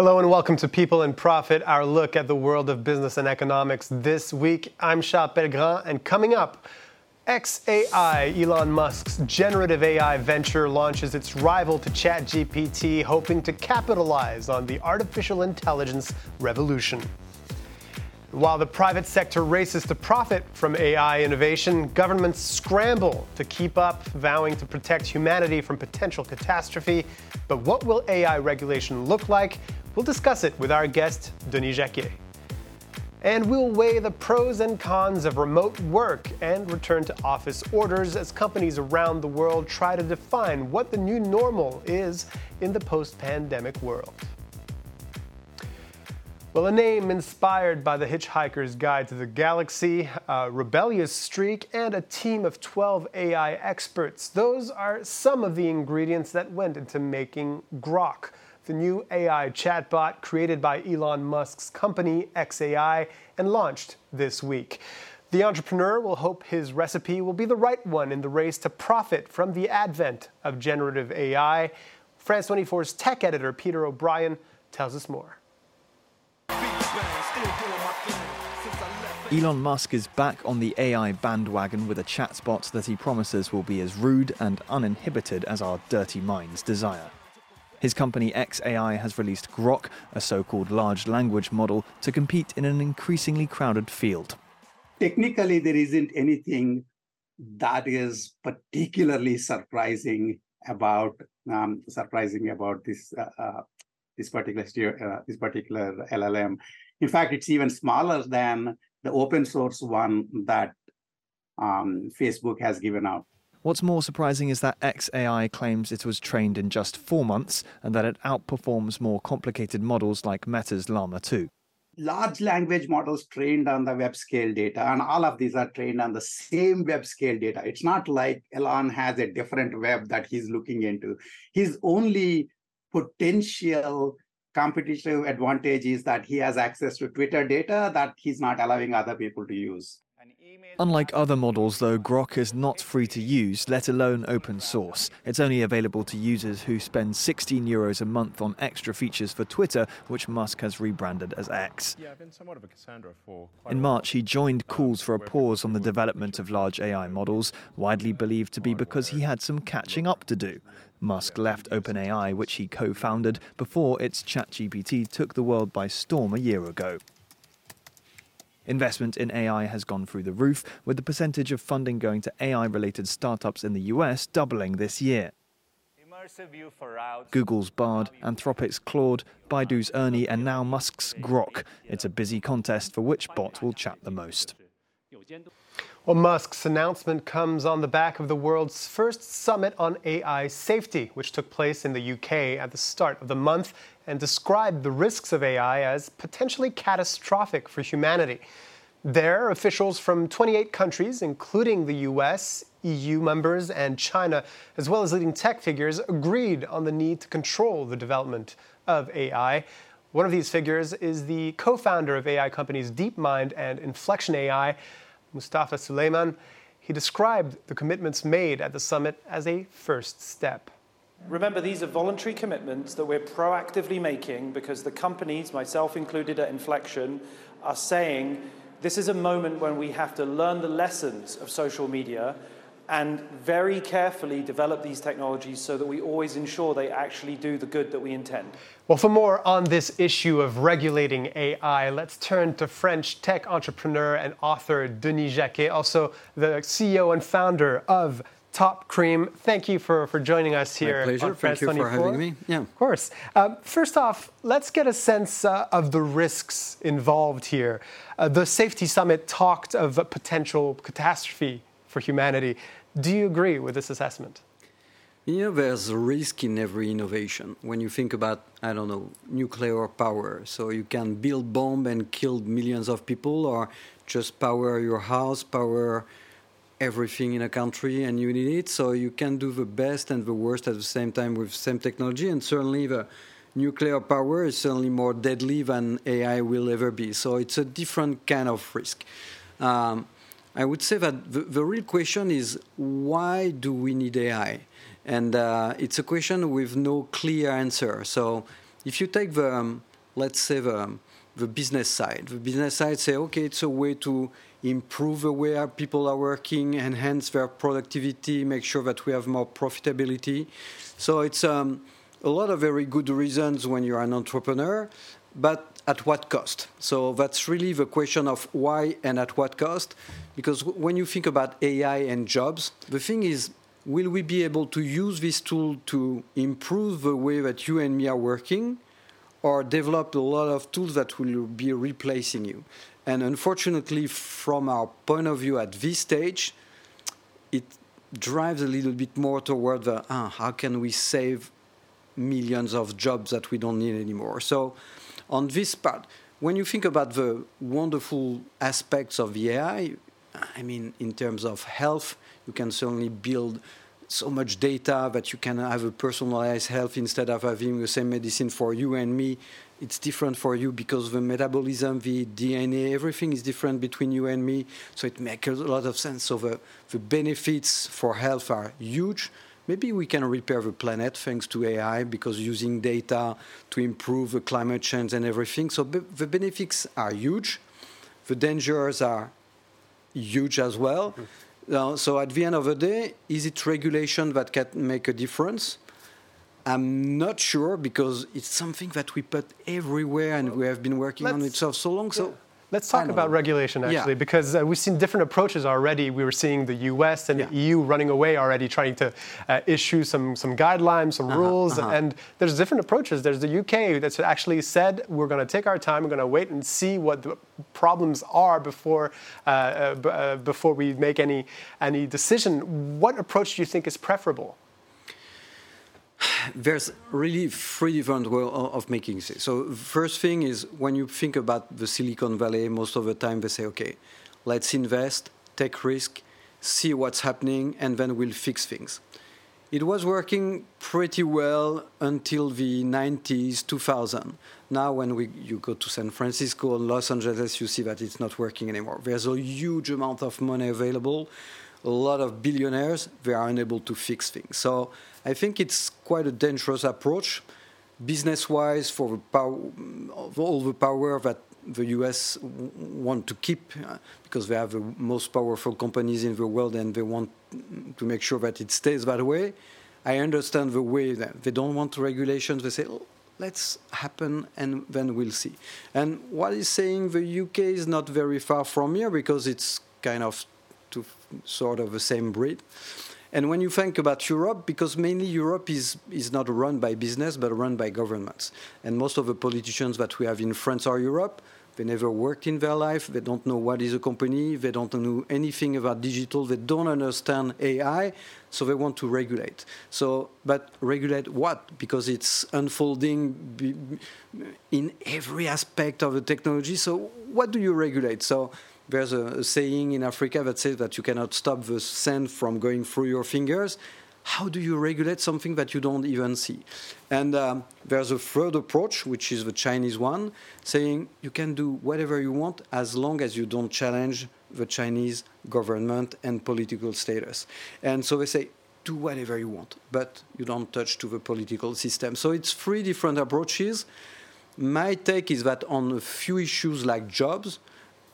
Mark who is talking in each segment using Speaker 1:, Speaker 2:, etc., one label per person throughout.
Speaker 1: Hello and welcome to People and Profit, our look at the world of business and economics. This week, I'm Charles Pellegrin, and coming up, XAI, Elon Musk's generative AI venture, launches its rival to ChatGPT, hoping to capitalize on the artificial intelligence revolution. While the private sector races to profit from AI innovation, governments scramble to keep up, vowing to protect humanity from potential catastrophe. But what will AI regulation look like? We'll discuss it with our guest, Denis Jacquet. And we'll weigh the pros and cons of remote work and return to office orders as companies around the world try to define what the new normal is in the post pandemic world. Well, a name inspired by the Hitchhiker's Guide to the Galaxy, a rebellious streak, and a team of 12 AI experts. Those are some of the ingredients that went into making Grok, the new AI chatbot created by Elon Musk's company, XAI, and launched this week. The entrepreneur will hope his recipe will be the right one in the race to profit from the advent of generative AI. France 24's tech editor, Peter O'Brien, tells us more.
Speaker 2: Elon Musk is back on the AI bandwagon with a chatbot that he promises will be as rude and uninhibited as our dirty minds desire. His company XAI has released Grok, a so called large language model, to compete in an increasingly crowded field.
Speaker 3: Technically, there isn't anything that is particularly surprising about um, surprising about this uh, uh, this particular uh, this particular LLM. In fact, it's even smaller than the open source one that um, Facebook has given out.
Speaker 2: What's more surprising is that XAI claims it was trained in just four months and that it outperforms more complicated models like Meta's Llama 2.
Speaker 3: Large language models trained on the web scale data, and all of these are trained on the same web scale data. It's not like Elon has a different web that he's looking into. His only potential competitive advantage is that he has access to Twitter data that he's not allowing other people to use.
Speaker 2: Unlike other models, though, Grok is not free to use, let alone open source. It's only available to users who spend 16 euros a month on extra features for Twitter, which Musk has rebranded as X. In March, he joined calls for a pause on the development of large AI models, widely believed to be because he had some catching up to do. Musk left OpenAI, which he co founded, before its ChatGPT took the world by storm a year ago. Investment in AI has gone through the roof, with the percentage of funding going to AI related startups in the US doubling this year. Google's Bard, Anthropic's Claude, Baidu's Ernie, and now Musk's Grok. It's a busy contest for which bot will chat the most.
Speaker 1: Well, Musk's announcement comes on the back of the world's first summit on AI safety, which took place in the UK at the start of the month and described the risks of AI as potentially catastrophic for humanity. There, officials from 28 countries, including the US, EU members, and China, as well as leading tech figures, agreed on the need to control the development of AI. One of these figures is the co founder of AI companies DeepMind and Inflection AI. Mustafa Suleyman, he described the commitments made at the summit as a first step.
Speaker 4: Remember, these are voluntary commitments that we're proactively making because the companies, myself included at Inflection, are saying this is a moment when we have to learn the lessons of social media and very carefully develop these technologies so that we always ensure they actually do the good that we intend.
Speaker 1: Well, for more on this issue of regulating AI, let's turn to French tech entrepreneur and author Denis Jacquet, also the CEO and founder of Top Cream. Thank you for, for joining us here.
Speaker 5: My pleasure.
Speaker 1: On France
Speaker 5: Thank you
Speaker 1: 24.
Speaker 5: for having me. Yeah.
Speaker 1: Of course. Um, first off, let's get a sense uh, of the risks involved here. Uh, the Safety Summit talked of a potential catastrophe for humanity. Do you agree with this assessment?
Speaker 5: You know, there's a risk in every innovation. When you think about, I don't know, nuclear power, so you can build bomb and kill millions of people, or just power your house, power everything in a country, and you need it. So you can do the best and the worst at the same time with same technology, and certainly the nuclear power is certainly more deadly than AI will ever be. So it's a different kind of risk. Um, I would say that the, the, real question is why do we need AI? And uh, it's a question with no clear answer. So if you take the, um, let's say the, the business side, the business side say, okay, it's a way to improve the way people are working, enhance their productivity, make sure that we have more profitability. So it's um, a lot of very good reasons when you're an entrepreneur, but at what cost? So that's really the question of why and at what cost. Because when you think about AI and jobs, the thing is, will we be able to use this tool to improve the way that you and me are working? or develop a lot of tools that will be replacing you. And unfortunately, from our point of view at this stage, it drives a little bit more toward the ah, how can we save millions of jobs that we don't need anymore. So, on this part, when you think about the wonderful aspects of the AI, I mean, in terms of health, you can certainly build so much data that you can have a personalized health instead of having the same medicine for you and me. It's different for you because the metabolism, the DNA, everything is different between you and me. So it makes a lot of sense. So the, the benefits for health are huge. Maybe we can repair the planet thanks to AI because using data to improve the climate change and everything. So the benefits are huge. The dangers are huge as well. Mm-hmm. Uh, so at the end of the day, is it regulation that can make a difference? I'm not sure because it's something that we put everywhere and we have been working Let's, on it for so long. Yeah.
Speaker 1: Let's talk about regulation actually, yeah. because uh, we've seen different approaches already. We were seeing the US and yeah. the EU running away already, trying to uh, issue some, some guidelines, some uh-huh, rules, uh-huh. and there's different approaches. There's the UK that's actually said we're going to take our time, we're going to wait and see what the problems are before, uh, uh b- uh, before we make any, any decision. What approach do you think is preferable?
Speaker 5: There's really three different ways of making this. So first thing is when you think about the Silicon Valley, most of the time they say, okay, let's invest, take risk, see what's happening, and then we'll fix things. It was working pretty well until the 90s, 2000. Now, when we, you go to San Francisco and Los Angeles, you see that it's not working anymore. There's a huge amount of money available. A lot of billionaires, they are unable to fix things. So I think it's quite a dangerous approach, business-wise, for, all the power that the US want to keep uh, because they have the most powerful companies in the world and they want to make sure that it stays that way. I understand the way that they don't want regulations. They say, oh, let's happen and then we'll see. And what is saying the UK is not very far from here because it's kind of to sort of the same breed. And when you think about Europe, because mainly Europe is, is not run by business, but run by governments. And most of the politicians that we have in France or Europe, they never worked in their life. They don't know what is a company. They don't know anything about digital. They don't understand AI. So they want to regulate. So, but regulate what? Because it's unfolding in every aspect of the technology. So, what do you regulate? So, there's a, a saying in Africa that says that you cannot stop the sand from going through your fingers how do you regulate something that you don't even see? And um, there's a third approach, which is the Chinese one, saying you can do whatever you want as long as you don't challenge the Chinese government and political status. And so they say, do whatever you want, but you don't touch to the political system. So it's three different approaches. My take is that on a few issues like jobs,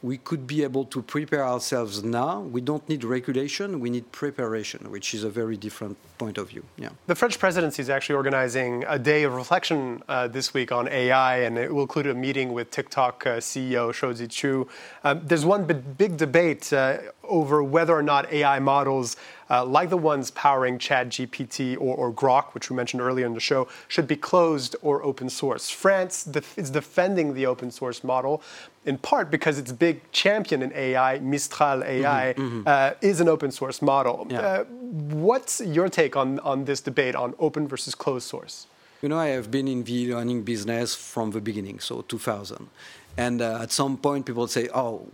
Speaker 5: we could be able to prepare ourselves now. We don't need regulation, we need preparation, which is a very different point of view. Yeah.
Speaker 1: The French presidency is actually organizing a day of reflection uh, this week on AI, and it will include a meeting with TikTok uh, CEO Shou Zi Chew. Um, there's one big debate uh, over whether or not AI models uh, like the ones powering ChatGPT or, or Grok, which we mentioned earlier in the show, should be closed or open source. France def- is defending the open source model, in part because its big champion in AI, Mistral AI, mm-hmm, mm-hmm. Uh, is an open source model. Yeah. Uh, what's your take on, on this debate on open versus closed source?
Speaker 5: You know, I have been in the learning business from the beginning, so 2000. And uh, at some point, people say, oh,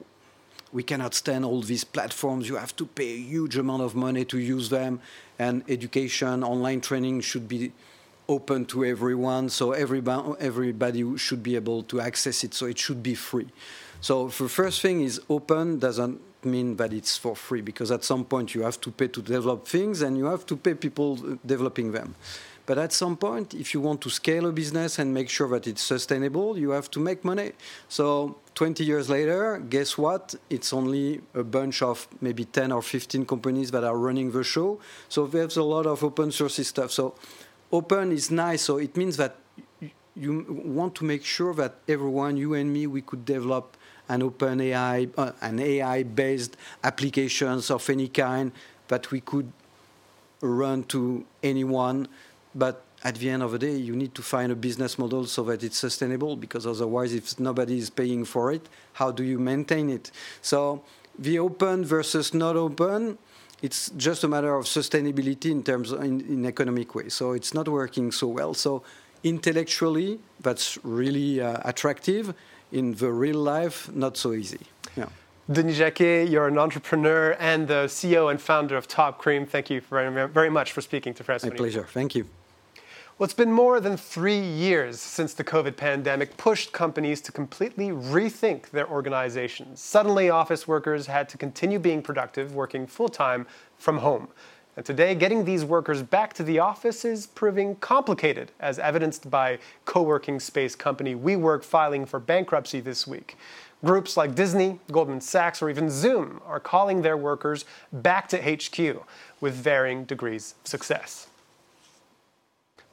Speaker 5: we cannot stand all these platforms. You have to pay a huge amount of money to use them. And education, online training should be open to everyone. So everybody, everybody should be able to access it. So it should be free. So the first thing is open doesn't mean that it's for free because at some point you have to pay to develop things and you have to pay people developing them. But at some point, if you want to scale a business and make sure that it's sustainable, you have to make money. So 20 years later, guess what? It's only a bunch of maybe 10 or 15 companies that are running the show. So there's a lot of open source stuff. So open is nice. So it means that you want to make sure that everyone, you and me, we could develop an open AI, uh, an AI-based applications of any kind that we could run to anyone. But at the end of the day, you need to find a business model so that it's sustainable, because otherwise, if nobody is paying for it, how do you maintain it? So the open versus not open, it's just a matter of sustainability in terms of, in, in economic way. So it's not working so well. So intellectually, that's really uh, attractive. In the real life, not so easy. Yeah.
Speaker 1: Denis Jacquet, you're an entrepreneur and the CEO and founder of Top Cream. Thank you very, very much for speaking to France.
Speaker 5: My pleasure. Thank you.
Speaker 1: Well, it's been more than three years since the COVID pandemic pushed companies to completely rethink their organizations. Suddenly, office workers had to continue being productive, working full time from home. And today, getting these workers back to the office is proving complicated, as evidenced by co working space company WeWork filing for bankruptcy this week. Groups like Disney, Goldman Sachs, or even Zoom are calling their workers back to HQ with varying degrees of success.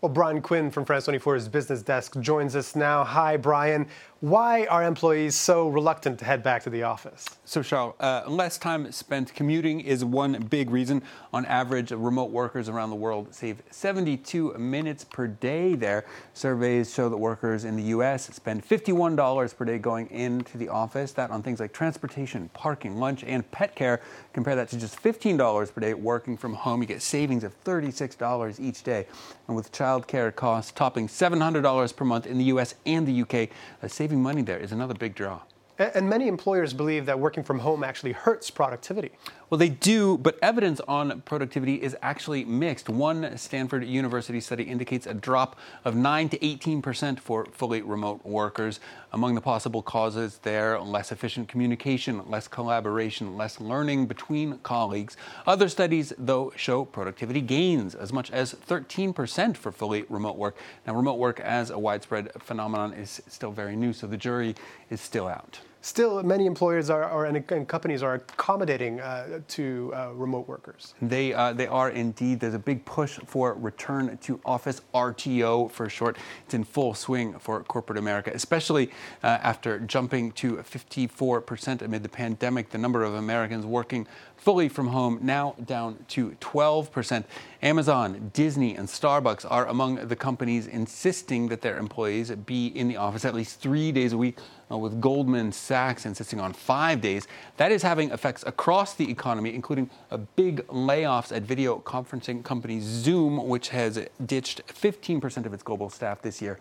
Speaker 1: Well, Bryan Quinn from France 24's business desk joins us now. Hi, Bryan. Why are employees so reluctant to head back to the office?
Speaker 6: So, Charles, uh, less time spent commuting is one big reason. On average, remote workers around the world save 72 minutes per day there. Surveys show that workers in the U.S. spend $51 per day going into the office. That on things like transportation, parking, lunch, and pet care. Compare that to just $15 per day working from home. You get savings of $36 each day. And with childcare costs topping $700 per month in the U.S. and the U.K., a saving money there is another big draw.
Speaker 1: And many employers believe that working from home actually hurts productivity.
Speaker 6: Well, they do, but evidence on productivity is actually mixed. One Stanford University study indicates a drop of 9 to 18 percent for fully remote workers. Among the possible causes there, less efficient communication, less collaboration, less learning between colleagues. Other studies, though, show productivity gains as much as 13 percent for fully remote work. Now, remote work as a widespread phenomenon is still very new, so the jury is still out.
Speaker 1: Still, many employers are, are and companies are accommodating uh, to uh, remote workers.
Speaker 6: They uh, they are indeed. There's a big push for return to office RTO for short. It's in full swing for corporate America, especially uh, after jumping to 54% amid the pandemic. The number of Americans working fully from home, now down to 12%. Amazon, Disney, and Starbucks are among the companies insisting that their employees be in the office at least three days a week, uh, with Goldman Sachs insisting on five days. That is having effects across the economy, including big layoffs at video conferencing company Zoom, which has ditched 15% of its global staff this year.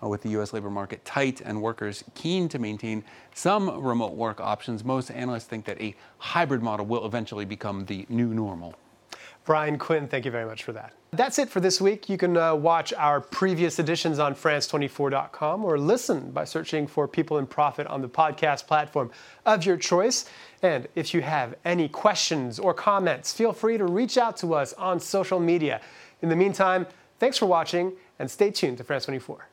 Speaker 6: Uh, with the U.S. labor market tight and workers keen to maintain some remote work options, most analysts think that a hybrid model will eventually become the new normal.
Speaker 1: Bryan Quinn, thank you very much for that. That's it for this week. You can uh, watch our previous editions on France24.com or listen by searching for People and Profit on the podcast platform of your choice. And if you have any questions or comments, feel free to reach out to us on social media. In the meantime, thanks for watching and stay tuned to France 24.